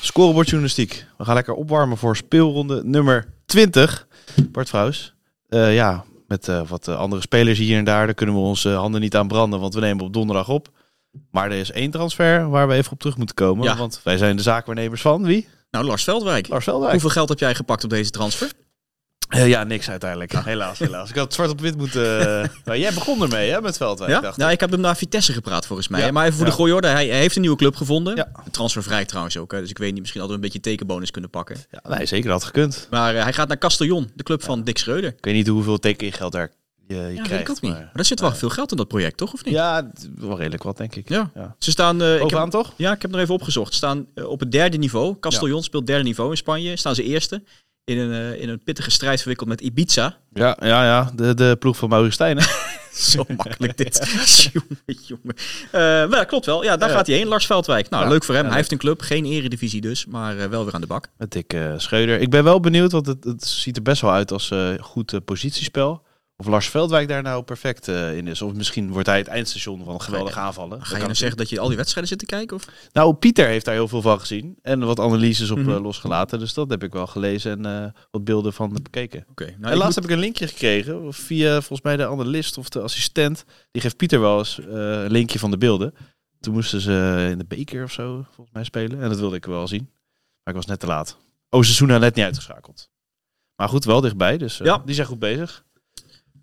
Scorebordjournalistiek. We gaan lekker opwarmen voor speelronde nummer 20. Bart Vrouws. Uh, ja, met uh, wat andere spelers hier en daar. Daar kunnen we onze handen niet aan branden, want we nemen op donderdag op. Maar er is één transfer waar we even op terug moeten komen. Ja. Want wij zijn de zaakwaarnemers van wie? Nou, Lars Veldwijk. Lars Veldwijk. Hoeveel geld heb jij gepakt op deze transfer? Uh, ja, niks uiteindelijk. Helaas, helaas. Ik had zwart op wit moeten... Uh... nou, jij begon ermee, hè, met Veldwijk. Ja? Dacht nou, ik heb hem naar Vitesse gepraat, volgens mij. Ja. Maar even voor ja. de gooi orde. Hij, hij, heeft een nieuwe club gevonden. Ja. Transfervrij trouwens ook. Hè. Dus ik weet niet, misschien hadden we een beetje tekenbonus kunnen pakken. Ja, nee, zeker had gekund. Maar uh, hij gaat naar Castellon, de club van Dick Schreuder. Ik weet niet hoeveel tekengeld daar je, je ja, krijgt. Weet ik ook niet. Maar, maar er zit wel veel geld in dat project, toch? Of niet? Ja, wel redelijk wat, denk ik. Ja. Ze staan... Uh, Bovenaan, ik heb, toch? Ja, ik heb nog even opgezocht. Ze staan op het derde niveau. Castellon speelt derde niveau in Spanje. Staan ze eerste in een, uh, in een pittige strijd verwikkeld met Ibiza. Ja, ja, ja. De, de ploeg van Maurice Stijn. Zo makkelijk dit. jongen, jongen. Uh, maar klopt wel. Ja, daar ja. gaat hij heen. Lars Veldwijk. Nou, ja, leuk voor hem. Hij heeft een club. Geen eredivisie dus, maar uh, wel weer aan de bak. Met Dick uh, Schreuder. Ik ben wel benieuwd, want het, het ziet er best wel uit als goed positiespel. Of Lars Veldwijk daar nou perfect uh, in is. Of misschien wordt hij het eindstation van geweldige aanvallen. Ga je nou zeggen dat je al die wedstrijden zit te kijken? Of? Nou, Pieter heeft daar heel veel van gezien. En wat analyses op mm -hmm. uh, losgelaten. Dus dat heb ik wel gelezen en uh, wat beelden van bekeken. Okay, nou, en laatst moet... heb ik een linkje gekregen. Via volgens mij de analist of de assistent. Die geeft Pieter wel eens een linkje van de beelden. Toen moesten ze in de beker of zo volgens mij spelen. En dat wilde ik wel zien. Maar ik was net te laat. Oh, seizoen net niet uitgeschakeld. Maar goed, wel dichtbij. Dus ja. die zijn goed bezig.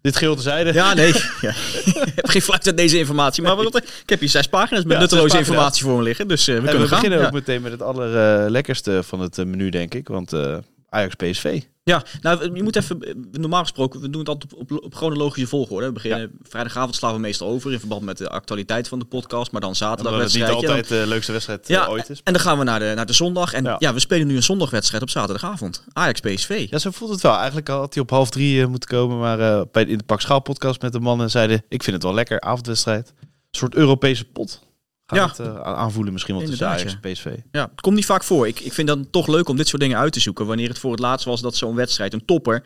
Dit geheel terzijde. Ja, nee. Ja. ik heb geen fluit uit deze informatie. Maar wat, ik heb hier zes pagina's met ja, nutteloze pagina's. informatie voor me liggen. Dus uh, we en kunnen we gaan. beginnen ja. ook meteen met het allerlekkerste van het menu, denk ik. Want uh, Ajax PSV. Ja, nou, je moet even, normaal gesproken, we doen het altijd op, op, op chronologische volgorde. We beginnen, ja. vrijdagavond slaan we meestal over in verband met de actualiteit van de podcast, maar dan zaterdag Omdat het niet altijd de leukste wedstrijd ja, ooit is. En dan gaan we naar de, naar de zondag. En ja. ja. we spelen nu een zondagwedstrijd op zaterdagavond. Ajax PSV. Ja, zo voelt het wel. Eigenlijk had hij op half drie uh, moeten komen, maar uh, bij in de Pak Schaal podcast met de mannen zeiden, ik vind het wel lekker, avondwedstrijd. Een soort Europese pot. Gaat ja. het uh, aanvoelen misschien wel tussen Ajax en PSV. Ja, het komt niet vaak voor. Ik, ik vind dat toch leuk om dit soort dingen uit te zoeken. Wanneer het voor het laatst was dat zo'n wedstrijd, een topper,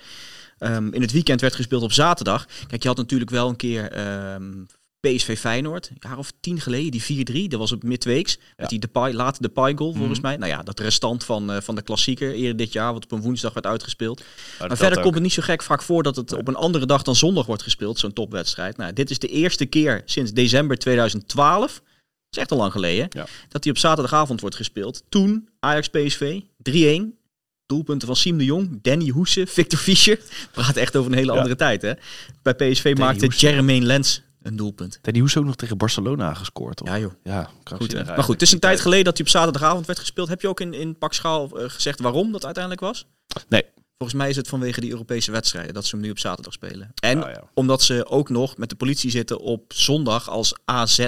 um, in het weekend werd gespeeld op zaterdag. Kijk, je had natuurlijk wel een keer um, PSV Feyenoord, een jaar of tien geleden, die 4-3. Dat was op midweeks. Ja. Met die Depay, later de Depay goal volgens mm. mij. Nou ja, dat restant van, uh, van de klassieker eerder dit jaar, wat op een woensdag werd uitgespeeld. Maar verder ook. komt het niet zo gek vaak voor dat het op een andere dag dan zondag wordt gespeeld, zo'n topwedstrijd. Nou, dit is de eerste keer sinds december 2012 dat is echt al lang geleden, ja. dat hij op zaterdagavond wordt gespeeld. Toen Ajax PSV 3-1. Doelpunten van Siem de Jong, Danny Hoese, Victor Fischer. Praat echt over een hele ja. andere tijd. Hè? Bij PSV Danny maakte. Jermaine Lens een doelpunt. Danny Hoese ook nog tegen Barcelona gescoord. Of? Ja joh. Ja, goed, maar goed, het is een tijd geleden dat hij op zaterdagavond werd gespeeld. Heb je ook in, in Pak Schaal uh, gezegd waarom dat uiteindelijk was? Nee. Volgens mij is het vanwege die Europese wedstrijden dat ze hem nu op zaterdag spelen. En ja. omdat ze ook nog met de politie zitten op zondag als AZ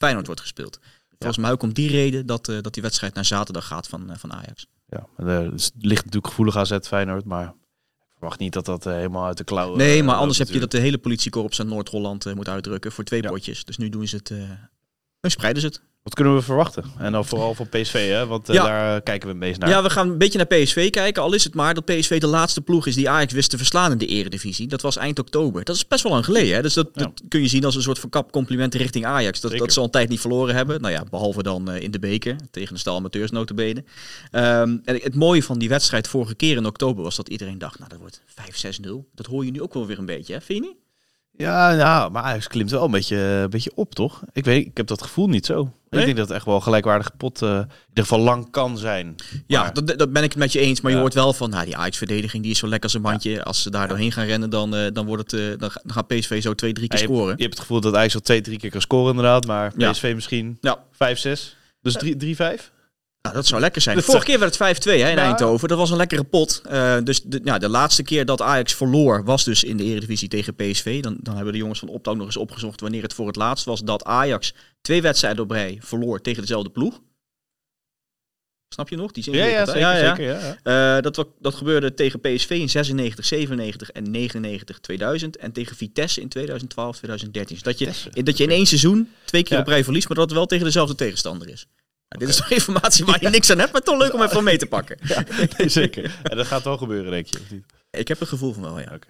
Feyenoord wordt gespeeld. Volgens mij ook om die reden dat, uh, dat die wedstrijd naar zaterdag gaat van, uh, van Ajax. Ja, er ligt natuurlijk gevoelig AZ Feyenoord, maar ik verwacht niet dat dat uh, helemaal uit de klauwen... Nee, maar anders heb je dat de hele politiekorps aan Noord-Holland moet uitdrukken voor twee ja. potjes. Dus nu doen ze het... nu spreiden ze het. Wat kunnen we verwachten? En dan vooral van PSV, hè? want uh, ja. daar kijken we beetje naar. Ja, we gaan een beetje naar PSV kijken. Al is het maar dat PSV de laatste ploeg is die Ajax wist te verslaan in de eredivisie. Dat was eind oktober. Dat is best wel lang geleden. Hè? Dus dat, ja. dat kun je zien als een soort verkap compliment richting Ajax. Dat, dat ze al een tijd niet verloren hebben. Nou ja, behalve dan uh, in de beker. Tegen de stal amateurs notabene. Um, en het mooie van die wedstrijd vorige keer in oktober was dat iedereen dacht... nou, dat wordt 5-6-0. Dat hoor je nu ook wel weer een beetje, hè? vind je niet? Ja, nou, maar Ajax klimt wel een beetje, een beetje op, toch? Ik weet, ik heb dat gevoel niet zo. Nee? Ik denk dat het echt wel een gelijkwaardige pot eh, in ieder geval lang kan zijn. Ja, dat, dat ben ik het met je eens. Maar je hoort wel van, nou, die Ajax-verdediging die is zo lekker als een bandje. Als ze daar doorheen gaan rennen, dan, eh, dan, wordt het, eh, dan, ga- dan gaat PSV zo twee, drie keer je, scoren. je hebt het gevoel dat Ajax al twee, drie keer kan scoren inderdaad. Maar. PSV misschien Ja. 5, 6. Dus 3, 3 5? Nou, dat zou lekker zijn. De vorige keer werd het 5-2 hè, in Nou. Eindhoven. Dat was een lekkere pot. Eh, dus de, ja, de laatste keer dat Ajax verloor was dus in de Eredivisie tegen PSV. Dan, dan hebben de jongens van Optouw nog eens opgezocht wanneer het voor het laatst was dat Ajax twee wedstrijden op rij verloor tegen dezelfde ploeg. Snap je nog? Die zin Ja, ja, zeker. ja, ja. zeker ja, ja. Eh, dat, dat gebeurde tegen PSV in 96, 97 en 99, 2000. En tegen Vitesse in 2012, 2013. Dus dat je, dat je in één seizoen twee keer Ja. op rij verliest, maar dat het wel tegen dezelfde tegenstander is. Nou, dit is toch informatie waar je niks aan hebt, maar toch leuk om even mee te pakken. Nee, zeker. En dat gaat wel gebeuren, denk je. Of niet? Ik heb het gevoel van wel, ja. Oké.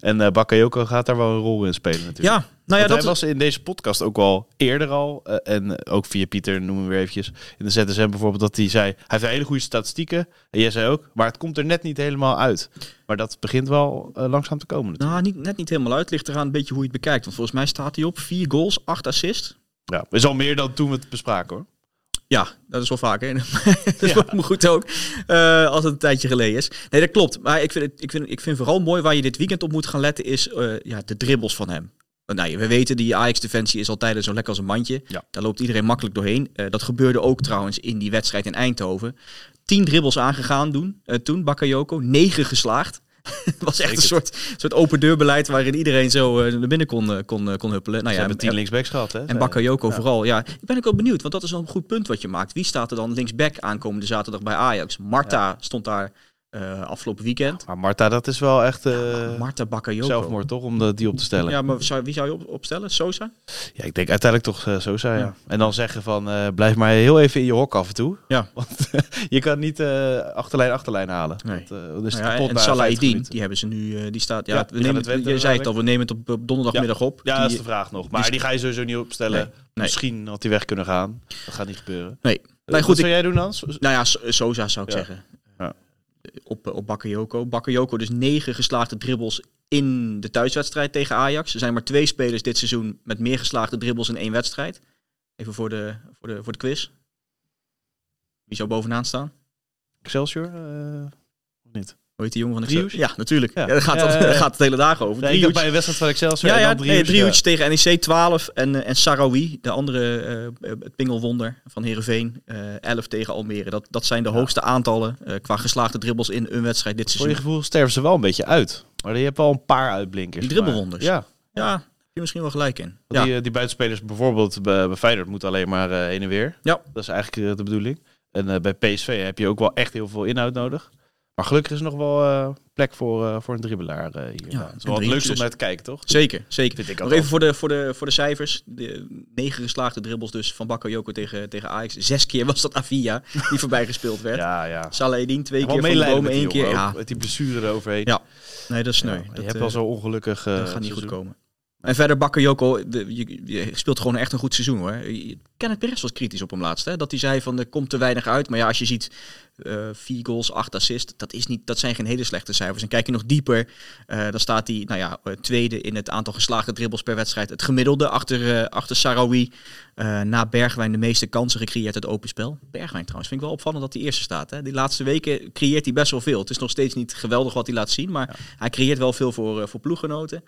En eh Bakayoko gaat daar wel een rol in spelen natuurlijk. Ja, nou ja, dat hij was in deze podcast ook wel eerder al. eh, en ook via Pieter, noemen we weer eventjes. In de ZSM bijvoorbeeld, dat hij zei... Hij heeft hele goede statistieken. En jij zei ook. Maar het komt er net niet helemaal uit. Maar dat begint wel eh, langzaam te komen natuurlijk. nou, niet, net niet helemaal uit. Ligt eraan een beetje hoe je het bekijkt. Want volgens mij staat hij op vier goals, acht assists. Ja, is al meer dan toen we het bespraken hoor. Ja, dat is wel vaak. Hè? dat is maar goed ook. eh, als het een tijdje geleden is. Nee, dat klopt. Maar ik vind, het, ik, vind, ik vind vooral mooi waar je dit weekend op moet gaan letten, is eh, ja, de dribbles van hem. Nou, we weten, die Ajax-defensie is altijd zo lekker als een mandje. Ja. Daar loopt iedereen makkelijk doorheen. Eh, dat gebeurde ook trouwens in die wedstrijd in Eindhoven. Tien dribbles aangegaan doen, toen, Bakayoko. Negen geslaagd. Het was echt een soort, soort open deurbeleid waarin iedereen zo eh, naar binnen kon, eh, kon, eh, kon huppelen. Nou Ze ja, hebben tien en- linksbacks gehad hè. en Bakayoko vooral. Ja, ik ben ook wel benieuwd, want dat is wel een goed punt wat je maakt. Wie staat er dan linksback aankomende zaterdag bij Ajax? Marta stond daar eh, afgelopen weekend. Maar Marta, dat is wel echt eh Marta Bakayoko. zelfmoord toch? Om de, die op te stellen. Ja. Ja, maar zou, wie zou je op, opstellen? Sosa? ik denk uiteindelijk toch eh, zijn. Ja. Ja. En dan zeggen van blijf maar heel even in je hok af en toe. Ja. Want je kan niet achterlijn achterlijn halen. Nee. Want, dan is het Nou ja, kapot en na Salah 50 Eddin, minuten. die hebben ze nu, die staat, ja, Ja, we nemen, het je zei het al, we nemen het op, op donderdagmiddag op. Ja, Die- dat is de vraag nog. Maar die, ga je sowieso niet opstellen. Nee, nee. Misschien had hij weg kunnen gaan. Dat gaat niet gebeuren. Nee. Nee, goed, Wat ik- zou jij doen dan? Nou ja, So- Sosa zou ik Ja. zeggen. Op, op Bakayoko. Bakayoko dus negen geslaagde dribbles in de thuiswedstrijd tegen Ajax. Er zijn maar twee spelers dit seizoen met meer geslaagde dribbles in één wedstrijd. Even voor de, voor de, voor de quiz. Wie zou bovenaan staan? Excelsior? eh, of niet? Hoe heet die jongen van? Excelsior? Ja, natuurlijk. Ja. Ja. daar, gaat Ja, ja, gaat het hele dagen over. Ik dacht bij een wedstrijd van Excelsior Ja, ja, dan nee, tegen NEC 12 en, eh, en Sarawi, de andere eh, het pingelwonder van Heerenveen, eh 11 tegen Almere. Dat, dat zijn de hoogste aantallen qua geslaagde dribbles in een wedstrijd dit Voor seizoen. je gevoel sterven ze wel een beetje uit. Maar je hebt wel een paar uitblinkers. Die dribbelwonders. Ja. Ja, heb je misschien wel gelijk in. Ja, Die, die buitenspelers bijvoorbeeld bij, bij Feyenoord moeten alleen maar heen en weer. Ja. Dat is eigenlijk de bedoeling. En bij PSV heb je ook wel echt heel veel inhoud nodig. Maar gelukkig is er nog wel eh, plek voor, eh, voor een dribbelaar eh, hier. Ja, het is wel het drie leukste om naar te kijken, toch? zeker, zeker. Vind ik Nog ook even voor de, voor, de, voor de cijfers. De negen geslaagde dribbles dus van Bakayoko tegen, tegen Ajax. Zes keer was dat Avia die voorbij gespeeld werd. Ja, ja. Salah Eddin twee keer van bomen, één keer. Ja, die blessure eroverheen. Ja, nee, dat is sneu. Ja, dat, je hebt wel zo ongelukkig eh, dat gaat niet goed komen. En verder Bakayoko, de, je, je speelt gewoon echt een goed seizoen hoor. Je- Kenneth Perez was kritisch op hem laatst. Hè? Dat hij zei van er komt te weinig uit. Maar ja, als je ziet eh vier goals, acht assists, dat, is niet, dat zijn geen hele slechte cijfers. En kijk je nog dieper, eh, dan staat hij nou ja, eh, tweede in het aantal geslaagde dribbles per wedstrijd. Het gemiddelde achter, eh achter Sarawi. Na Bergwijn de meeste kansen gecreëerd uit open spel. Bergwijn trouwens, vind ik wel opvallend dat hij eerste staat. Hè? Die laatste weken creëert hij best wel veel. Het is nog steeds niet geweldig wat hij laat zien, maar hij creëert wel veel voor, voor ploeggenoten.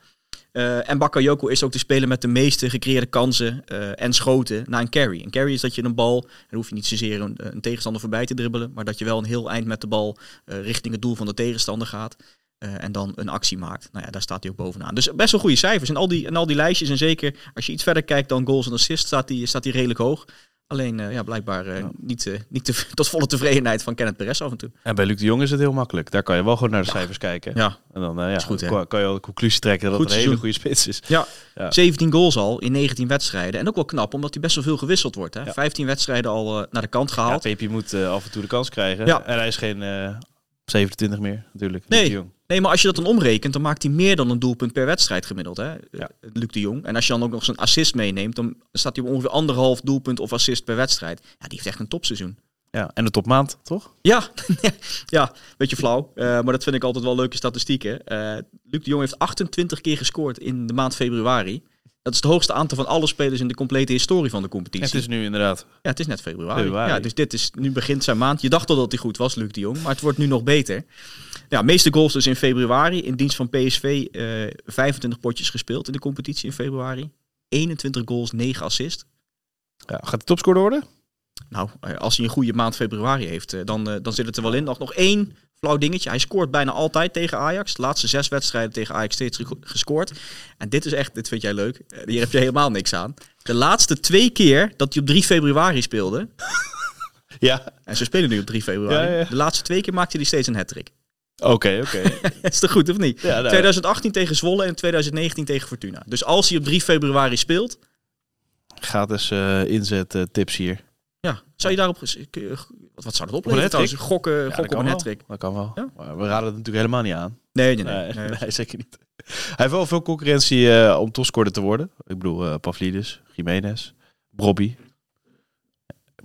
Eh, en Bakayoko is ook de speler met de meeste gecreëerde kansen eh, en schoten na een carry. Een carry is dat je een bal, dan hoef je niet zozeer een, een tegenstander voorbij te dribbelen, maar dat je wel een heel eind met de bal eh, richting het doel van de tegenstander gaat. eh, en dan een actie maakt. Nou ja, daar staat hij ook bovenaan. Dus best wel goede cijfers. En al die, en al die lijstjes, en zeker als je iets verder kijkt dan goals en assists, staat hij staat die redelijk hoog. Alleen eh, ja, blijkbaar eh, niet, eh, niet te, tot volle tevredenheid van Kenneth Perez af en toe. En bij Luc de Jong is het heel makkelijk. Daar kan je wel gewoon naar de cijfers kijken. Ja, En dan eh, ja, Is goed, hè? kan, kan je al de conclusie trekken dat Goed het een hele goede spits is. Ja. Ja. 17 goals al in 19 wedstrijden. En ook wel knap, omdat hij best wel veel gewisseld wordt. Hè? Ja. 15 wedstrijden al eh, naar de kant Ja, gehaald. Pepi moet eh, af en toe de kans krijgen. Ja. En hij is geen eh 27 meer, natuurlijk. Luc Nee. Nee, maar als je dat dan omrekent, dan maakt hij meer dan een doelpunt per wedstrijd gemiddeld. Hè? Ja. Luc de Jong. En als je dan ook nog zijn assist meeneemt, dan staat hij op ongeveer anderhalf doelpunt of assist per wedstrijd. Ja, die heeft echt een topseizoen. Ja, en de topmaand, toch? Ja, ja, beetje flauw. Eh, maar dat vind ik altijd wel leuke statistieken. Eh Luc de Jong heeft 28 keer gescoord in de maand februari. Dat is het hoogste aantal van alle spelers in de complete historie van de competitie. Het is nu inderdaad. Ja, het is net februari. Februari. Ja, dus dit is, nu begint zijn maand. Je dacht al dat hij goed was, Luc de Jong, maar het wordt nu nog beter. Ja, meeste goals dus in februari. In dienst van PSV eh 25 potjes gespeeld in de competitie in februari. 21 goals, 9 assists. Ja, gaat de topscorer worden? Nou, eh, als hij een goede maand februari heeft, eh, dan, eh, dan zit het er wel in. Nog, nog één flauw dingetje. Hij scoort bijna altijd tegen Ajax. De laatste zes wedstrijden tegen Ajax steeds ge- gescoord. En dit is echt, dit vind jij leuk. Eh, Hier heb je helemaal niks aan. De laatste twee keer dat hij op 3 februari speelde. Ja. En ze spelen nu op 3 februari. Ja, ja. De laatste twee keer maakte hij steeds een hat-trick. Oké, oké. is toch goed, of niet? Ja, nou. 2018 tegen Zwolle en 2019 tegen Fortuna. Dus als hij op 3 februari speelt, Gratis eh inzet eh, tips hier. Ja, zou je daarop... Wat, wat zou dat opleveren trouwens? Gokken, Ja, gokken dat op een. Dat kan wel. Ja? Maar we raden het natuurlijk helemaal niet aan. Nee, nee, nee. Nee, zeker niet. Hij heeft wel veel concurrentie eh, om topscorer te worden. Ik bedoel, eh Pavlidis, Jiménez, Brobby.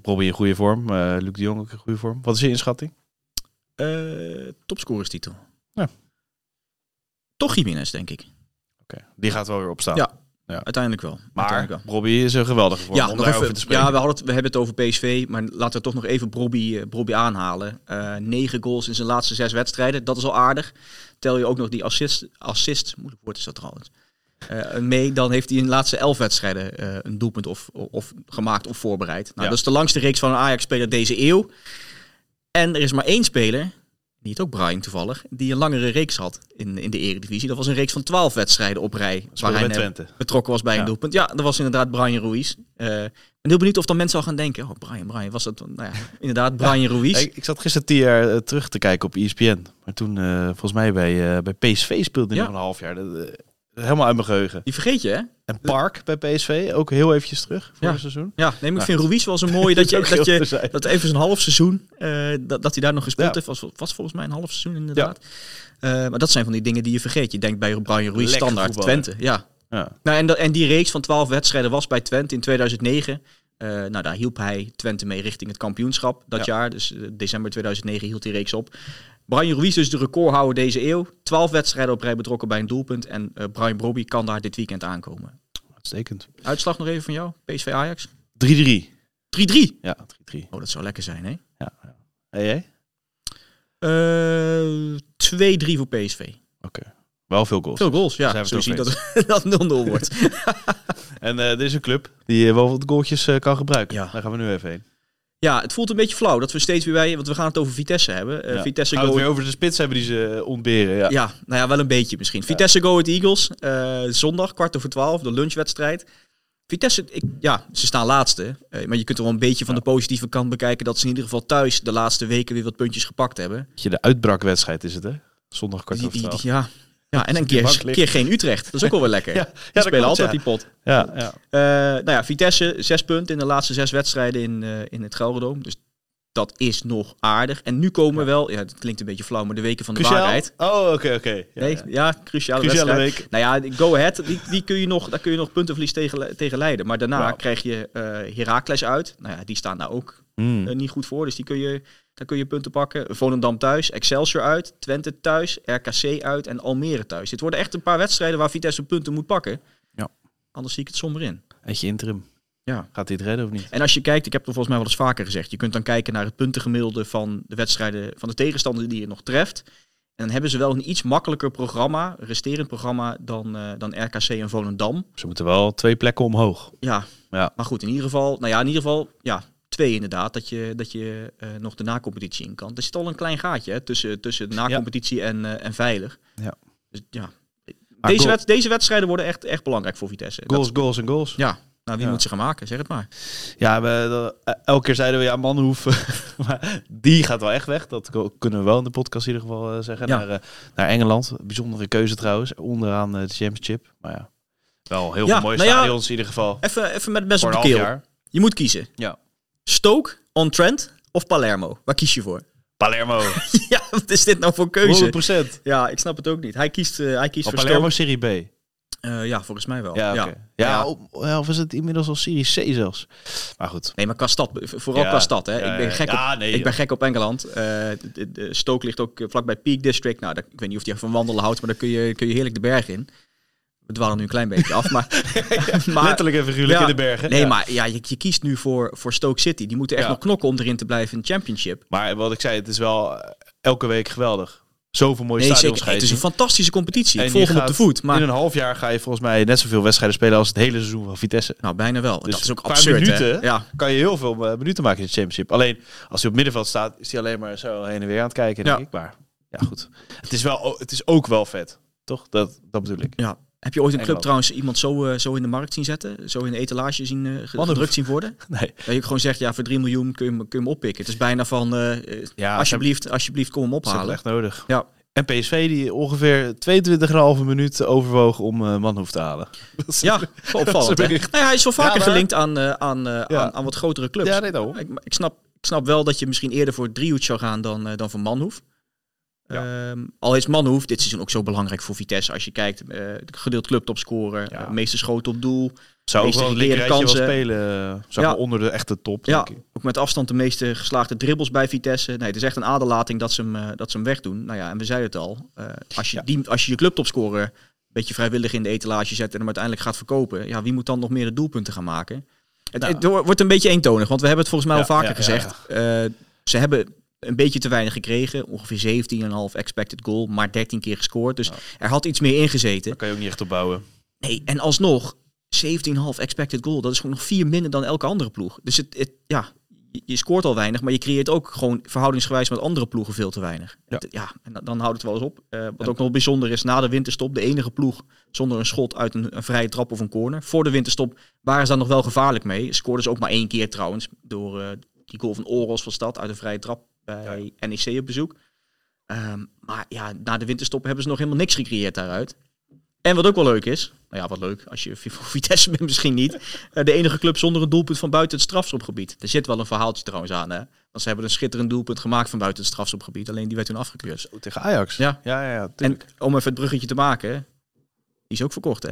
Brobby in goede vorm. eh Luc de Jong ook in goede vorm. Wat is je inschatting? Eh, topscorerstitel. Ja. Toch Jiménez, denk ik. Oké, Die gaat wel weer opstaan. Ja. Ja. Uiteindelijk wel. Maar Uiteindelijk wel. Brobby is een geweldige vorm Ja, om daarover te spreken. ja we, hadden het, we hebben het over PSV, maar laten we toch nog even Brobby, eh, Brobby aanhalen. Eh negen goals in zijn laatste zes wedstrijden, dat is al aardig. Tel je ook nog die assist, assist moeilijk woord is dat trouwens, eh, mee, dan heeft hij in de laatste elf wedstrijden eh, een doelpunt of, of gemaakt of voorbereid. Nou, Ja. Dat is de langste reeks van een Ajax-speler deze eeuw. En er is maar één speler, niet ook Brian toevallig, die een langere reeks had in, in de Eredivisie. Dat was een reeks van twaalf wedstrijden op rij. Waar hij Twente. betrokken was bij Ja. een doelpunt. Ja, dat was inderdaad Brian Ruiz. Eh, ben heel benieuwd of dan mensen al gaan denken, oh Brian, Brian, was dat? Nou ja, inderdaad, Brian Ruiz. Ik, ik zat gisteren tien jaar eh, terug te kijken op ESPN. Maar toen, eh, volgens mij bij, bij PSV speelde hij nog een half jaar. Helemaal uit mijn geheugen. Die vergeet je, hè? En Park bij PSV, ook heel eventjes terug voor Ja. het seizoen. Ja, nee, maar ik vind Ruiz wel zo mooi dat je, dat je dat even zo'n half seizoen, eh, dat, dat hij daar nog gespeeld Ja. heeft, was, was volgens mij een half seizoen inderdaad. Eh, maar dat zijn van die dingen die je vergeet. Je denkt bij Brian Ruiz Lekker standaard voetballen. Twente, ja. Ja. Nou, en, dat- en die reeks van 12 wedstrijden was bij Twente in 2009. Eh, nou, daar hielp hij Twente mee richting het kampioenschap dat Ja. jaar. Dus eh, december 2009 hield die reeks op. Brian Ruiz dus de recordhouder deze eeuw. 12 wedstrijden op rij betrokken bij een doelpunt. En eh, Brian Brobby kan daar dit weekend aankomen. Uitstekend. 3-3. Uitslag nog even van jou, PSV Ajax. 3-3. Ja, 3-3. Oh, dat zou lekker zijn, hè? Ja, ja. Hey, jij? Eh 2-3 voor PSV. Oké. Wel veel goals. Veel goals, ja. We Zo het zie je over dat dat 0-0 wordt. En eh, er is een club die eh, wel wat goaltjes eh, kan gebruiken. Ja. Daar gaan we nu even heen. ja, het voelt een beetje flauw dat we steeds weer bij... Want we gaan het over Vitesse hebben. Ja. Vitesse Gaan we het weer over de spits hebben die ze ontberen. Ja. Ja, nou ja, wel een beetje misschien. Vitesse Go Ahead Eagles, zondag, kwart over twaalf, de lunchwedstrijd. Vitesse, ik, ja, ze staan laatste. maar je kunt er wel een beetje van de positieve kant bekijken... dat ze in ieder geval thuis de laatste weken weer wat puntjes gepakt hebben. De uitbrakwedstrijd is het, hè? Zondag kwart over twaalf. ja. Ja, en een keer, geen Utrecht. Dat is ook wel weer lekker. Ja, dat spelen altijd ja. die pot. Ja, ja. Eh, nou ja, Vitesse, zes punten in de laatste zes wedstrijden in, eh, in het Gelderdoom. Dus dat is nog aardig. En nu komen wel, ja, het klinkt een beetje flauw, maar de weken van de Cruciaal? waarheid. Oh, oké, oké. Ja, Nee, ja. ja, cruciale, week. Nou ja, Go Ahead, die, die kun je nog, daar kun je nog puntenverlies tegen, tegen leiden. Maar daarna Wauw. krijg je eh Heracles uit. Nou ja, die staan daar ook Hmm. niet goed voor. Dus die kun je, daar kun je punten pakken. Volendam thuis, Excelsior uit, Twente thuis, RKC uit en Almere thuis. Dit worden echt een paar wedstrijden waar Vitesse punten moet pakken. Ja. Anders zie ik het somber in. Eentje interim. Ja. Gaat het redden of niet? En als je kijkt, ik heb er volgens mij wel eens vaker gezegd, je kunt dan kijken naar het puntengemiddelde van de wedstrijden van de tegenstander die je nog treft. En dan hebben ze wel een iets makkelijker programma, resterend programma, dan, eh, dan RKC en Volendam. Ze moeten wel twee plekken omhoog. Ja. Ja. maar goed, in ieder geval, nou ja, in ieder geval, ja, twee inderdaad, dat je, dat je eh, nog de nacompetitie in kan. Er zit al een klein gaatje hè, tussen, tussen de nacompetitie en, eh, en veilig. Ja. Dus ja, Maar deze, wed- deze wedstrijden worden echt, echt belangrijk voor Vitesse. Dat- Goals, goals en goals. ja, nou wie Ja. moet ze gaan maken? Zeg het maar. Ja, we, dat- elke keer zeiden we, ja, Manhoef, maar die gaat wel echt weg. Dat kunnen we wel in de podcast in ieder geval eh, zeggen. Ja. Naar, eh, naar Engeland. Bijzondere keuze trouwens. Onderaan eh, de championship. Maar ja, wel heel Ja, veel mooie nou ja, stadions in ieder geval. Even, even met Voor op de keel. jaar. Je moet kiezen. Ja. Stoke, On-Trent of Palermo? Waar kies je voor? Palermo, ja, wat is dit nou voor keuze? 100%. Ja, ik snap het ook niet. Hij kiest, eh, hij kiest Maar voor Palermo Stoke. Serie B. Eh, ja, volgens mij wel. Ja, ja. ja. Ja. Of, of is het inmiddels al Serie C zelfs? Maar goed. Nee, maar qua stad, vooral qua stad. Hè. ik ben gek, op, nee, ik ben gek op Engeland. De, de- de Stoke ligt ook vlakbij Peak District. Nou, daar, ik weet niet of die van wandelen houdt, maar daar kun je, kun je heerlijk de berg in. We dwalen nu een klein beetje af, maar... maar Letterlijk en figuurlijk ja, in de bergen. Nee, Ja. maar ja, je, je kiest nu voor, voor Stoke City. Die moeten echt nog knokken om erin te blijven in de championship. Maar wat ik zei, het is wel eh, elke week geweldig. Zoveel mooie Nee, stadions Het is een fantastische competitie. En Ik volg hem op de voet. Maar In een half jaar ga je volgens mij net zoveel wedstrijden spelen als het hele seizoen van Vitesse. nou, bijna wel. Dus dat is ook absurd, minuten? Ja. kan je heel veel eh, minuten maken in de championship. Alleen als hij op middenveld staat, is hij alleen maar zo heen en weer aan het kijken, denk Ja. ik. Maar ja, goed. Het is, wel, het is ook wel vet, toch? Dat, dat bedoel ik. Ja. Heb je ooit een club trouwens iemand zo, eh, zo in de markt zien zetten? Zo in de etalage zien, eh, gedrukt zien worden? Nee. Dat je gewoon zegt, ja, voor 3 miljoen kun je, hem- kun je hem oppikken. Het is bijna van, eh, Ja, alsjeblieft, alsjeblieft, kom hem Dat is ophalen. echt nodig. Ja. En PSV die ongeveer 22,5 minuut overwoog om Manhoef te halen. Ja, opvallend. Is. Nou ja, hij is wel vaker Ja, maar- gelinkt aan, aan, Ja. aan, aan wat grotere clubs. Ja, nee, daarom. Ik, ik, snap, ik snap wel dat je misschien eerder voor Driehoed zou gaan dan, dan voor Manhoef. Ehm, al is Manhoef dit seizoen ook zo belangrijk voor Vitesse. Als je kijkt, eh gedeeld clubtopscorer, Ja. eh, meeste schoten op doel. Zou ook meeste wel een gecreëerde linkerrijtje wel kansen. spelen. eh, Zeg Ja. maar onder de echte top, Ja, denk ik. ook met afstand de meeste geslaagde dribbles bij Vitesse. Nee, het is echt een aderlating dat ze hem, eh, dat ze hem wegdoen. Nou ja, en we zeiden het al. eh, als, je Ja. die, als je je clubtopscorer een beetje vrijwillig in de etalage zet en hem uiteindelijk gaat verkopen. Ja, wie moet dan nog meer de doelpunten gaan maken? Het, Nou. het wordt een beetje eentonig, want we hebben het volgens mij Ja, al vaker ja, ja, gezegd. Eh, ze hebben een beetje te weinig gekregen. Ongeveer 17,5 expected goal, maar 13 keer gescoord. Dus er had iets meer ingezeten. Daar kan je ook niet echt op bouwen. Nee, en alsnog 17,5 expected goal. Dat is gewoon nog vier minder dan elke andere ploeg. Dus het, het, ja, je, scoort al weinig, maar je creëert ook gewoon verhoudingsgewijs met andere ploegen veel te weinig. Ja. En dan, houdt het wel eens op. Eh, wat ook nog bijzonder is, na de winterstop de enige ploeg zonder een schot uit een, een vrije trap of een corner. Voor de winterstop waren ze dan nog wel gevaarlijk mee. Scoorden ze ook maar één keer trouwens, door eh, die goal van Oros van Stad uit een vrije trap bij NEC op bezoek. Ehm, maar ja, na de winterstop hebben ze nog helemaal niks gecreëerd daaruit. En wat ook wel leuk is, nou ja, wat leuk, als je voor Vitesse bent misschien niet, eh, de enige club zonder een doelpunt van buiten het strafschopgebied. Er zit wel een verhaaltje trouwens aan, hè. Want ze hebben een schitterend doelpunt gemaakt van buiten het strafschopgebied, alleen die werd toen afgekeurd. Tegen Ajax. Ja. ja, ja, ja En om even het bruggetje te maken, die is ook verkocht, hè.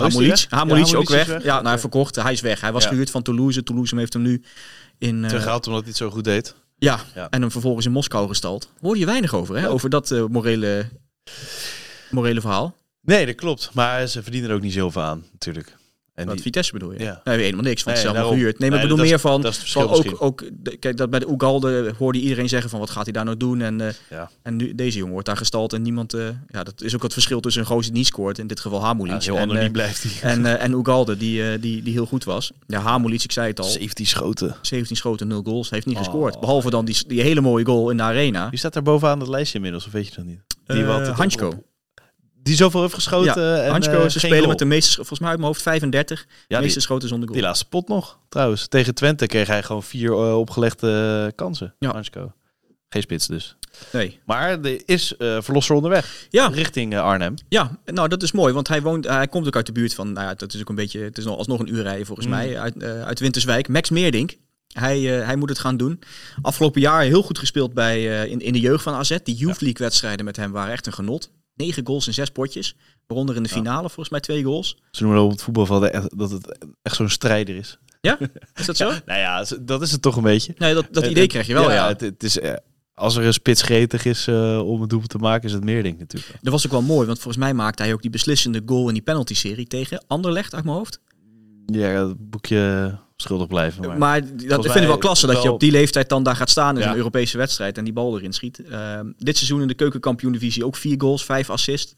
Oh, is? Ja, ook weg. weg. Ja, nou, hij verkocht, hij is weg. Hij was Ja. gehuurd van Toulouse. Toulouse heeft hem nu in... eh, Teruggehaald omdat hij het zo goed deed. ja, Ja. en hem vervolgens in Moskou gestald. Hoor je weinig over, hè? Over dat eh, morele, morele verhaal. Nee, dat klopt. Maar ze verdienen er ook niet zoveel aan, natuurlijk. En Wat die, Vitesse bedoel je? Ja. Nee, helemaal niks, want Nee, allemaal daarom. gehuurd. Nee, maar ik bedoel meer is- van, dat is het verschil ook, ook, kijk, dat bij de Oegalde hoorde iedereen zeggen van wat gaat hij daar nou doen? En, eh, Ja. en nu, deze jongen wordt daar gestald en niemand, eh, ja, dat is ook het verschil tussen een gozer die niet scoort, in dit geval Hamulic. Ja, heel en, eh, blijft hij. en, en Ugalde, die, die, die heel goed was. Ja, Hamulic, ik zei het al, 17 schoten. 17 schoten, 0 goals, heeft niet Oh. gescoord. Behalve dan die, die hele mooie goal in de arena. Wie staat daar bovenaan het lijstje inmiddels, of weet je dat niet? Die wat het Hansko. Die zoveel heeft geschoten Ja, en Hansko, eh, spelen goal. met de meeste, volgens mij uit mijn hoofd 35, Ja, meeste die, schoten zonder goal. die laatste pot nog, trouwens. Tegen Twente kreeg hij gewoon vier eh, opgelegde kansen. Ja. Hansko. Geen spits dus. Nee. Maar er is eh verlosser onderweg. Ja, Richting Arnhem. Ja, nou dat is mooi, want hij, woont, hij komt ook uit de buurt van, nou ja, dat is ook een beetje, het is nog, alsnog een uur rijden volgens Mm. mij, uit, uit Winterswijk. Max Meerdink, hij, eh, hij moet het gaan doen. Afgelopen jaar heel goed gespeeld bij, eh, in, in de jeugd van AZ. Die Youth League wedstrijden met hem waren echt een genot. Negen goals in zes potjes, waaronder in de finale volgens mij twee goals. Ze noemen op het voetbalveld echt- dat het echt zo'n strijder is. Ja, is dat zo? Nou ja, dat is het toch een beetje. Nee, dat, dat idee krijg je wel, ja. Het, het is, eh, als er een spits gretig is eh, om een doelpunt te maken, is het meer ding natuurlijk. Dat was ook wel mooi, want volgens mij maakte hij ook die beslissende goal in die penalty-serie tegen Anderlecht uit mijn hoofd. Ja, dat boekje schuldig blijven. Maar, Maar, dat vind ik mij wel klasse, dat je op die leeftijd dan daar gaat staan in Ja. een Europese wedstrijd en die bal erin schiet. Ehm, dit seizoen in de keukenkampioen-divisie ook vier goals, vijf assists.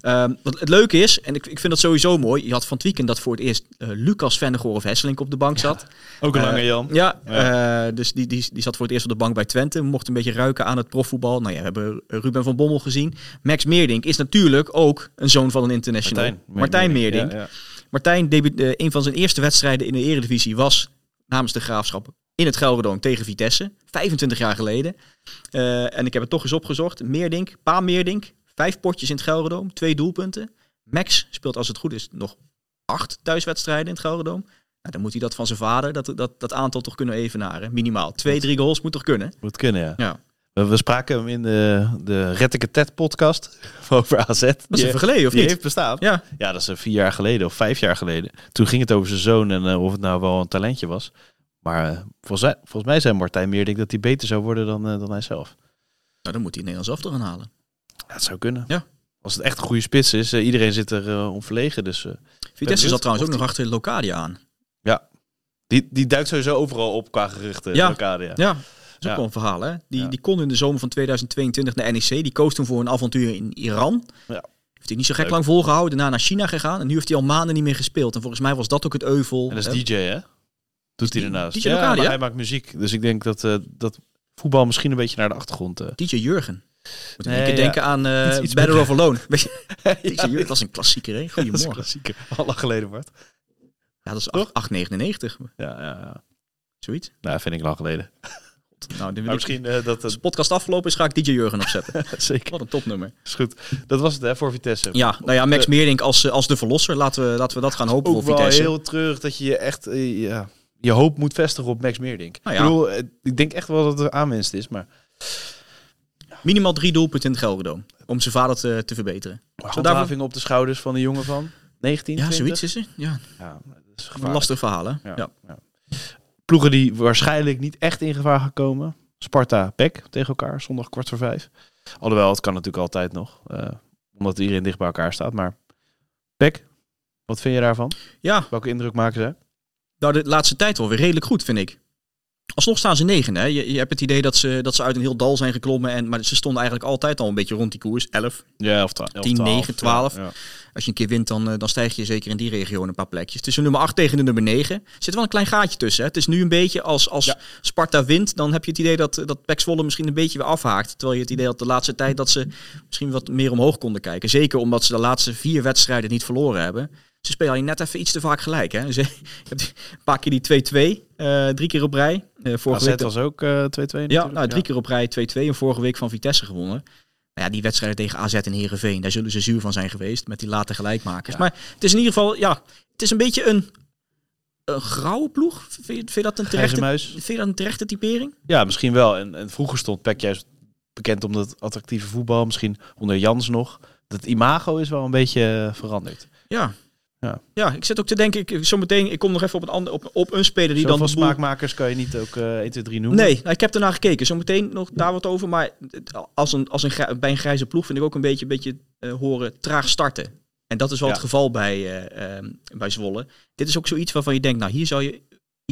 Ehm, wat het leuke is, en ik, ik vind dat sowieso mooi, je had van het weekend dat voor het eerst eh, Lucas Vennegoor of Hesselink op de bank zat. ook een Eh, lange Jan. Ja, eh, dus die, die, die zat voor het eerst op de bank bij Twente. Mocht een beetje ruiken aan het profvoetbal. Nou ja, we hebben Ruben van Bommel gezien. Max Meerdink is natuurlijk ook een zoon van een international. Martijn, Meerdink. Ja, ja. Martijn, debuut, eh, een van zijn eerste wedstrijden in de eredivisie was namens de Graafschap in het Gelredome tegen Vitesse. 25 jaar geleden. Eh, en ik heb het toch eens opgezocht. Meerdink, Pa Meerdink, vijf potjes in het Gelredome, twee doelpunten. Max speelt als het goed is nog acht thuiswedstrijden in het Gelredome. Nou, dan moet hij dat van zijn vader, dat, dat, dat aantal toch kunnen evenaren. Minimaal. Twee, drie goals moet toch kunnen? Moet kunnen, ja. Ja. We, spraken hem in de, de Retteke podcast over AZ. Dat is even geleden, of die niet? heeft bestaan. Ja, Ja, dat is eh, vier jaar geleden of vijf jaar geleden. Toen ging het over zijn zoon en eh, of het nou wel een talentje was. Maar eh, volgens, mij, volgens mij zei Martijn Meerdink dat hij beter zou worden dan, dan hij zelf. nou, dan moet hij Nederlands elftal gaan halen. Ja, het zou kunnen. Ja. Als het echt een goede spits is, iedereen zit er om verlegen. Dus Vitesse zat trouwens ook nog achter Locadia aan. die, die duikt sowieso overal op qua geruchten. Ja. Locadia. Ja, dat is ook wel een verhaal, hè? Die, die kon in de zomer van 2022 naar NEC. Die koos toen voor een avontuur in Iran. Ja. Heeft hij niet zo gek Leuk. lang volgehouden. Daarna naar China gegaan. En nu heeft hij al maanden niet meer gespeeld. En volgens mij was dat ook het euvel. En dat is DJ, hè? Doet hij ernaast. DJ ja, hij maakt muziek. Dus ik denk dat, eh, dat voetbal misschien een beetje naar de achtergrond... eh, DJ Jurgen. Moet Nee, ja. denken aan eh Iets- iets Better meer- of Alone. Ja, dat is een klassieker, hè? Goedemorgen. klassieker. Al lang geleden, Bart. Ja, dat is Toch? 8,99. Ja, ja, ja. Zoiets. Nou, vind ik lang geleden. Nou, dit misschien eh, dat... Als de podcast afgelopen is, ga ik DJ Jurgen opzetten. zeker. Wat een topnummer. Is goed. Dat was het hè, voor Vitesse. Ja, nou ja, Max Eh, Meerdink als, eh, als de verlosser. Laten we, laten we dat gaan hopen ook voor wel Vitesse. heel treurig dat je je echt ja, je hoop moet vestigen op Max Meerdink. Nou ja. Ik bedoel, ik denk echt wel dat het aanwinst is, maar Minimaal drie doelpunten in het Gelredome. Om zijn vader te, te verbeteren. handhaving op de schouders van een jongen van 19, Ja, 20? zoiets is er. Ja, Ja, dat is een lastig verhaal, hè? Ja, Ja. Ploegen die waarschijnlijk niet echt in gevaar gaan komen. Sparta, PEC tegen elkaar, zondag kwart voor vijf. Alhoewel, het kan natuurlijk altijd nog. eh, omdat iedereen dicht bij elkaar staat. Maar PEC, wat vind je daarvan? ja, Welke indruk maken zij? nou de laatste tijd wel weer redelijk goed, vind ik. Alsnog staan ze negen. Hè? Je, je hebt het idee dat ze, dat ze uit een heel dal zijn geklommen. En, maar ze stonden eigenlijk altijd al een beetje rond die koers. 11. Ja, of 12. 10, 9, 12. Ja, ja. Als je een keer wint, dan, eh, dan stijg je zeker in die regio een paar plekjes. Tussen nummer 8 tegen de nummer 9 er zit wel een klein gaatje tussen. Hè? Het is nu een beetje als, als Ja. Sparta wint, dan heb je het idee dat, dat Pek Zwolle misschien een beetje weer afhaakt. Terwijl je het idee had de laatste tijd dat ze misschien wat meer omhoog konden kijken. Zeker omdat ze de laatste vier wedstrijden niet verloren hebben. Ze spelen alleen net even iets te vaak gelijk. Hè? Ze, je hebt een paar keer die 2-2, eh, drie keer op rij. Eh vorige AZ week was ook eh 2-2 ja, natuurlijk. nou, drie keer op rij 2-2 en vorige week van Vitesse gewonnen. Nou ja, die wedstrijden tegen AZ en Herenveen, daar zullen ze zuur van zijn geweest met die late gelijkmakers. Ja. Maar het is in ieder geval, ja, het is een beetje een, een grauwe ploeg. Vind je, vind je dat een terechte, vind je dat een terechte typering? Ja, misschien wel. En, en vroeger stond PEC juist bekend om dat attractieve voetbal. Misschien onder Jans nog. Dat imago is wel een beetje eh, veranderd. Ja. Ja. Ja, ik zit ook te denken, ik, zometeen, ik kom nog even op een, ander, op, op een speler die Zoveel dan boel- smaakmakers kan je niet ook eh 1, 2, 3 noemen. Nee, nou, ik heb ernaar gekeken. Zometeen nog daar wat over. Maar als een, als een, bij een grijze ploeg vind ik ook een beetje, een beetje eh, horen traag starten. En dat is wel Ja. het geval bij, eh, ehm, bij Zwolle. Dit is ook zoiets waarvan je denkt, nou hier zou je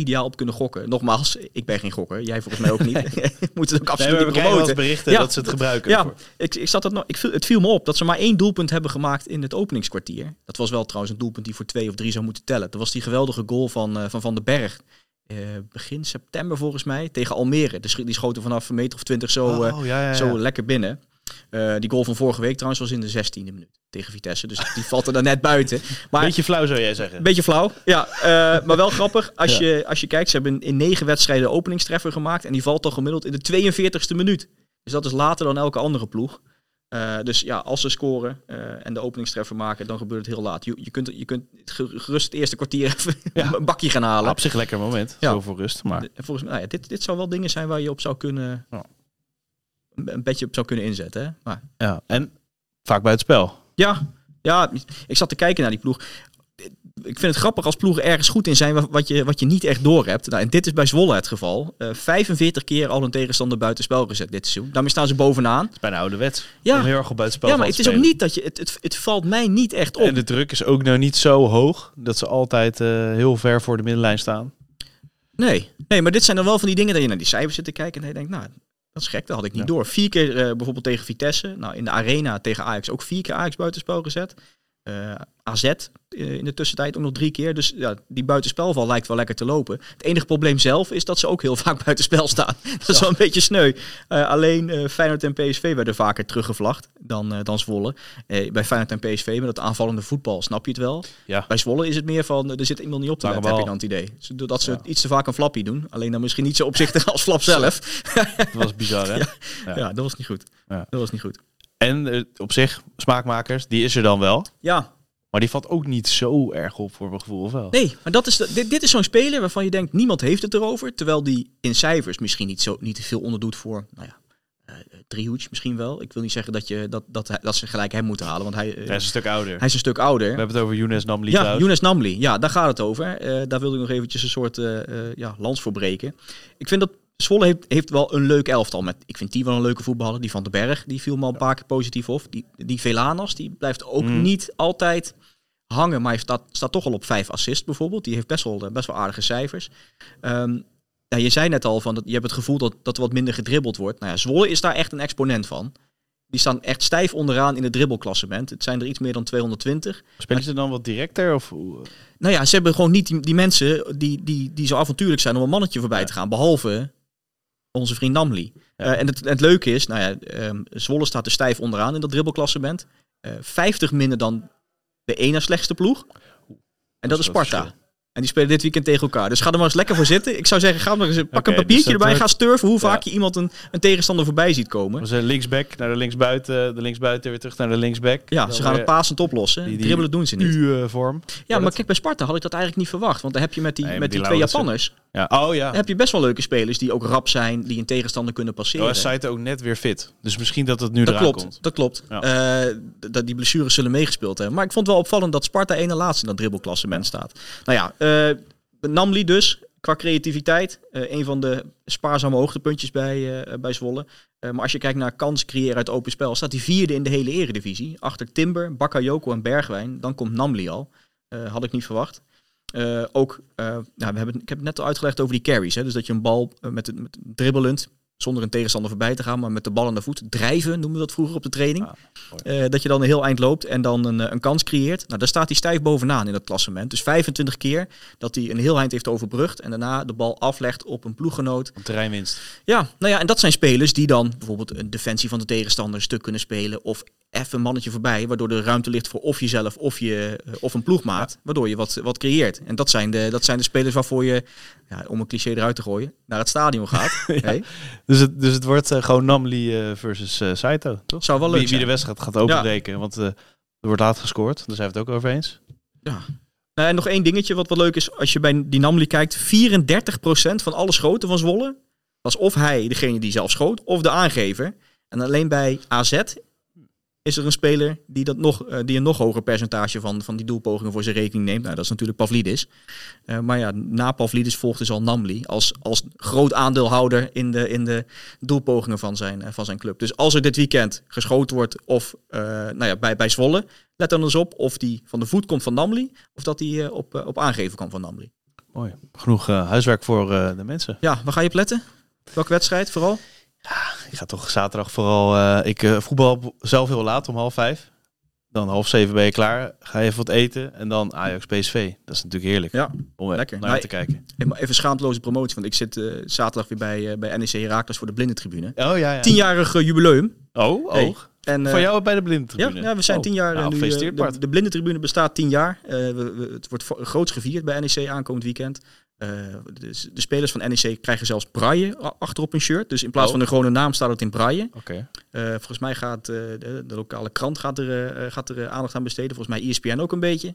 ideaal op kunnen gokken. Nogmaals, ik ben geen gokker. Jij volgens mij ook niet. Moet het ook absoluut niet promoten. berichten Ja. dat ze het gebruiken. Ja, ik, ik zat dat nog, ik, viel- het viel me op dat ze maar één doelpunt hebben gemaakt in het openingskwartier. Dat was wel trouwens een doelpunt die voor twee of drie zou moeten tellen. Dat was die geweldige goal van eh, Van, van den Berg. Eh, begin september volgens mij, tegen Almere. De sch- die schoten vanaf een meter of twintig zo, eh, oh, ja, ja. zo lekker binnen. Eh, die goal van vorige week trouwens was in de 16e minuut tegen Vitesse. Dus die valt er dan net buiten. Maar Beetje flauw zou jij zeggen. een beetje flauw. Ja, eh, maar wel grappig. Als, Ja. je, als je kijkt, ze hebben in negen wedstrijden de openingstreffer gemaakt. En die valt dan gemiddeld in de 42e minuut. Dus dat is later dan elke andere ploeg. Eh, dus ja, als ze scoren en de openingstreffer maken, dan gebeurt het heel laat. Je, je, kunt, je kunt ge- gerust het eerste kwartier even Ja. een bakje gaan halen. op zich lekker moment. Ja. Zo voor rust. Maar En Volgens mij, nou ja, dit, dit zou wel dingen zijn waar je op zou kunnen, Ja. Een, beetje op zou kunnen inzetten. Hè? Maar ja. En vaak bij het spel. Ja, ja, ik zat te kijken naar die ploeg. Ik vind het grappig als ploegen ergens goed in zijn wa- wat je, wat je niet echt door hebt. Nou, en dit is bij Zwolle het geval. Eh 45 keer al een tegenstander buitenspel gezet dit seizoen. Daarmee staan ze bovenaan. Het is bijna ouderwets. Ja. Om heel erg op buitenspel ja, maar het is ook niet dat je. Het, het, het valt mij niet echt op. En de druk is ook nou niet zo hoog dat ze altijd eh, heel ver voor de middenlijn staan. Nee. nee, maar dit zijn dan wel van die dingen dat je naar die cijfers zit te kijken en je denkt, nou, dat is gek, dat had ik niet Ja. door. Vier keer eh, bijvoorbeeld tegen Vitesse. Nou, in de arena tegen Ajax ook vier keer Ajax buitenspel gezet. Eh, AZ eh, in de tussentijd ook nog drie keer. Dus ja, die buitenspelval lijkt wel lekker te lopen. Het enige probleem zelf is dat ze ook heel vaak buitenspel staan. Dat is wel een beetje sneu. Eh, alleen eh, Feyenoord en PSV werden vaker teruggevlacht dan, dan Zwolle. Bij Feyenoord en PSV met het aanvallende voetbal snap je het wel. Ja. Bij Zwolle is het meer van, er zit iemand niet op te letten, heb je dan het idee. Ze- Dat ze Ja. iets te vaak een flappie doen. Alleen dan misschien niet zo opzichtig als flap zelf. Dat was bizar, hè? Ja. Dat was niet goed. Ja. Dat was niet goed. En eh, op zich, smaakmakers, die is er dan wel. Ja, Maar die valt ook niet zo erg op voor mijn gevoel, of wel? nee, maar dat is de- dit, dit is zo'n speler waarvan je denkt, niemand heeft het erover. Terwijl die in cijfers misschien niet, zo, niet te veel onderdoet voor nou ja, uh, Driehoets misschien wel. Ik wil niet zeggen dat, je, dat, dat, dat ze gelijk hem moeten halen, want hij, hij is een stuk ouder. Hij is een stuk ouder. We hebben het over Younes Namli Ja, trouwens. Younes Namli. Ja, daar gaat het over. daar wilde ik nog eventjes een soort ja, lans voor breken. Ik vind dat Zwolle heeft, heeft wel een leuk elftal. Met, ik vind die wel een leuke voetballer. Die van den Berg, die viel me al een paar keer positief op. Die, die Velanas, die blijft ook Mm. niet altijd hangen. Maar hij staat, staat toch al op vijf assists bijvoorbeeld. Die heeft best wel, best wel aardige cijfers. Ehm, ja, je zei net al, van dat, je hebt het gevoel dat, dat er wat minder gedribbeld wordt. Nou ja, Zwolle is daar echt een exponent van. Die staan echt stijf onderaan in het dribbelklassement. Het zijn er iets meer dan 220. Spelen ze dan wat directer? Of... hoe? Nou ja, ze hebben gewoon niet die, die mensen die, die, die zo avontuurlijk zijn om een mannetje voorbij te gaan. Behalve onze vriend Namli. Eh, en het, het leuke is, nou ja, ehm, Zwolle staat er stijf onderaan in dat dribbelklassement. Eh 50 minder dan de ene slechtste ploeg. En dat is is Sparta. En die spelen dit weekend tegen elkaar. Dus ga er maar eens lekker voor zitten. Ik zou zeggen, ga maar eens, pak Oké, een papiertje dus dat erbij. Ga sturven hoe vaak Ja. je iemand een, een tegenstander voorbij ziet komen. Zijn linksback naar de linksbuiten, de linksbuiten weer terug naar de linksback. Ja, ze gaan het pasend oplossen. die- die Dribbelen doen ze niet. U-vorm. Ja, maar kijk, bij Sparta had ik dat eigenlijk niet verwacht. Want dan heb je met die, Nee, met die die twee. Japanners... Ja. Oh ja. Dan heb je best wel leuke spelers die ook rap zijn, die een tegenstander kunnen passeren. Oh, Saito ook net weer fit. Dus misschien dat het nu dat eraan klopt, komt. dat klopt. Ja. Eh, dat die blessures zullen meegespeeld hebben. Maar ik vond het wel opvallend dat Sparta één en laatste in dat dribbelklassement staat. Nou ja, eh, Namli dus, qua creativiteit, eh, een van de spaarzame hoogtepuntjes bij, eh, bij Zwolle. Maar als je kijkt naar kans creëren uit open spel, staat hij vierde in de hele eredivisie. Achter Timber, Bakayoko en Bergwijn. Dan komt Namli al. Had ik niet verwacht. Ook, nou, we hebben, ik heb het net al uitgelegd over die carries. Hè? Dus dat je een bal met, met dribbelend, zonder een tegenstander voorbij te gaan, maar met de bal aan de voet, drijven noemen we dat vroeger op de training. Ah. Eh, dat je dan een heel eind loopt en dan een, eh, een kans creëert. Nou, daar staat hij stijf bovenaan in dat klassement. Dus 25 keer dat hij een heel eind heeft overbrugd en daarna de bal aflegt op een ploeggenoot. Op terreinwinst. Ja, nou ja, en dat zijn spelers die dan bijvoorbeeld een defensie van de tegenstander een stuk kunnen spelen. Of even een mannetje voorbij, waardoor er ruimte ligt voor of jezelf of, je, eh, of een ploegmaat. Waardoor je wat, wat creëert. En dat zijn, de, dat zijn de spelers waarvoor je, ja, om een cliché eruit te gooien, naar het stadion gaat. Hey, Dus het, dus het wordt eh, gewoon Namli eh, versus Saito, toch? Zou wel leuk wie, wie de wedstrijd gaat openbreken. Want er wordt laat gescoord. Daar zijn we het ook over eens. Nou, en nog één dingetje wat wel leuk is. Als je bij die Namli kijkt, 34% van alle schoten van Zwolle was of hij degene die zelf schoot, of de aangever. En alleen bij AZ is er een speler die, dat nog, eh, die een nog hoger percentage van, van die doelpogingen voor zijn rekening neemt. Nou, dat is natuurlijk Pavlidis. Eh, maar ja, na Pavlidis volgt dus al Namli als, als groot aandeelhouder in de, in de doelpogingen van zijn, eh, van zijn club. Dus als er dit weekend geschoten wordt of nou ja, bij, bij Zwolle, let dan eens op of die van de voet komt van Namli of dat die eh, op, op aangeven kan van Namli. Mooi. Genoeg huiswerk voor de mensen. Ja, waar ga je op letten? Welke wedstrijd vooral? Ik ga toch zaterdag vooral... eh, ik eh, voetbal zelf heel laat, om half vijf. Dan half zeven ben je klaar. Ga je even wat eten. En dan Ajax PSV. Dat is natuurlijk heerlijk. Ja, om eh, lekker. naar Nou, te kijken. Even schaamteloze promotie, want ik zit zaterdag weer bij, bij NEC Herakles voor de blindentribune. Oh ja, ja. Tienjarig jubileum. Oh, oh. Hey, En, Van jou bij de blinde Ja, ja, we zijn Oh. tien jaar Nou, nu. de, blindentribune bestaat tien jaar. We, we- het wordt groots gevierd bij NEC aankomend weekend. Eh, de, de spelers van NEC krijgen zelfs braille achterop hun shirt. Dus in plaats Oh. van de gewone naam staat het in braille. Eh, volgens mij gaat eh, de, de lokale krant gaat er, gaat er aandacht aan besteden. Volgens mij ESPN ook een beetje.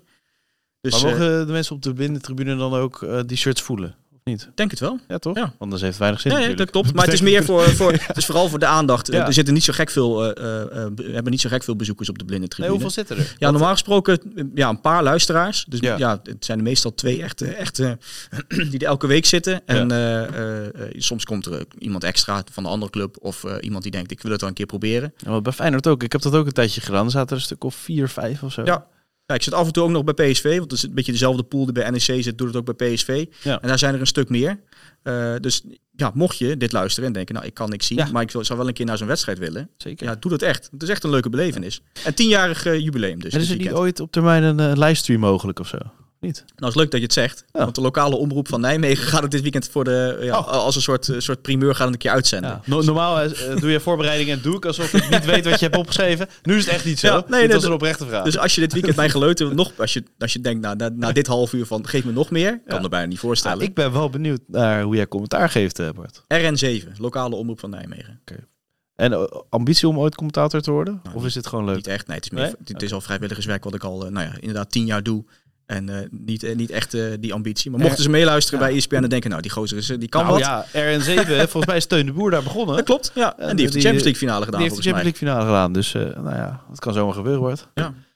Dus maar mogen de mensen op de blinde tribune dan ook die shirts voelen? Niet? denk het wel. Ja, toch? Ja. Anders heeft het weinig zin Ja, ja, dat klopt. Maar het is meer voor, voor het is vooral voor de aandacht. Ja. Er zitten niet zo gek veel, eh, eh, eh, hebben niet zo gek veel bezoekers op de blinde Nee, tribune. hoeveel zitten er? Ja, normaal gesproken ja, een paar luisteraars. Dus Ja. het zijn er meestal twee echte, echte die er elke week zitten. En soms komt er iemand extra van de andere club of iemand die denkt ik wil het wel een keer proberen. Ja, maar bij Feyenoord ook. Ik heb dat ook een tijdje gedaan. Er zaten er een stuk of vier, vijf of zo. Ja. Ja, ik zit af en toe ook nog bij PSV, want het is een beetje dezelfde pool die bij NEC zit, doet het ook bij PSV. Ja. En daar zijn er een stuk meer. Eh, dus ja, mocht je dit luisteren en denken, nou ik kan niks zien, Ja. maar ik zou wel een keer naar zo'n wedstrijd willen. Zeker. Ja, doe dat echt. Het is echt een leuke belevenis. En tienjarig eh, jubileum dus. en is dit er niet ooit op termijn een eh, livestream mogelijk of zo? Niet? Nou, het is leuk dat je het zegt. Ja. Want de lokale omroep van Nijmegen gaat het dit weekend voor de, ja, Oh. als een soort, eh, soort primeur het een keer uitzenden. Ja. No- normaal eh, doe je voorbereidingen en doe ik alsof ik niet weet wat je hebt opgeschreven. Nu is het echt niet zo. Nee, dit nee, was een oprechte vraag. Dus als je dit weekend mijn geleuten nog, als je, als je denkt, nou, na, na dit half uur van geef me nog meer, kan er bijna niet Ah, voorstellen. ik ben wel benieuwd naar hoe jij commentaar geeft, eh, Bart. RN7, lokale omroep van Nijmegen. En eh, ambitie om ooit commentator te worden? Nou, of is dit gewoon leuk? Niet echt, nee, het is, meer, Nee? het is al vrijwilligerswerk wat ik al, eh, nou ja, inderdaad tien jaar doe. En eh, niet, eh, niet echt eh, die ambitie. Maar mochten ze meeluisteren bij ESPN en denken, nou die gozer is, die kan nou wat. ja, RN7, hè, volgens mij is Steun de Boer daar begonnen. Dat klopt, ja. En die heeft de Champions League finale gedaan Die heeft de Champions. League finale gedaan. Dus eh, nou ja, het kan zomaar gebeuren, Bart. Ja.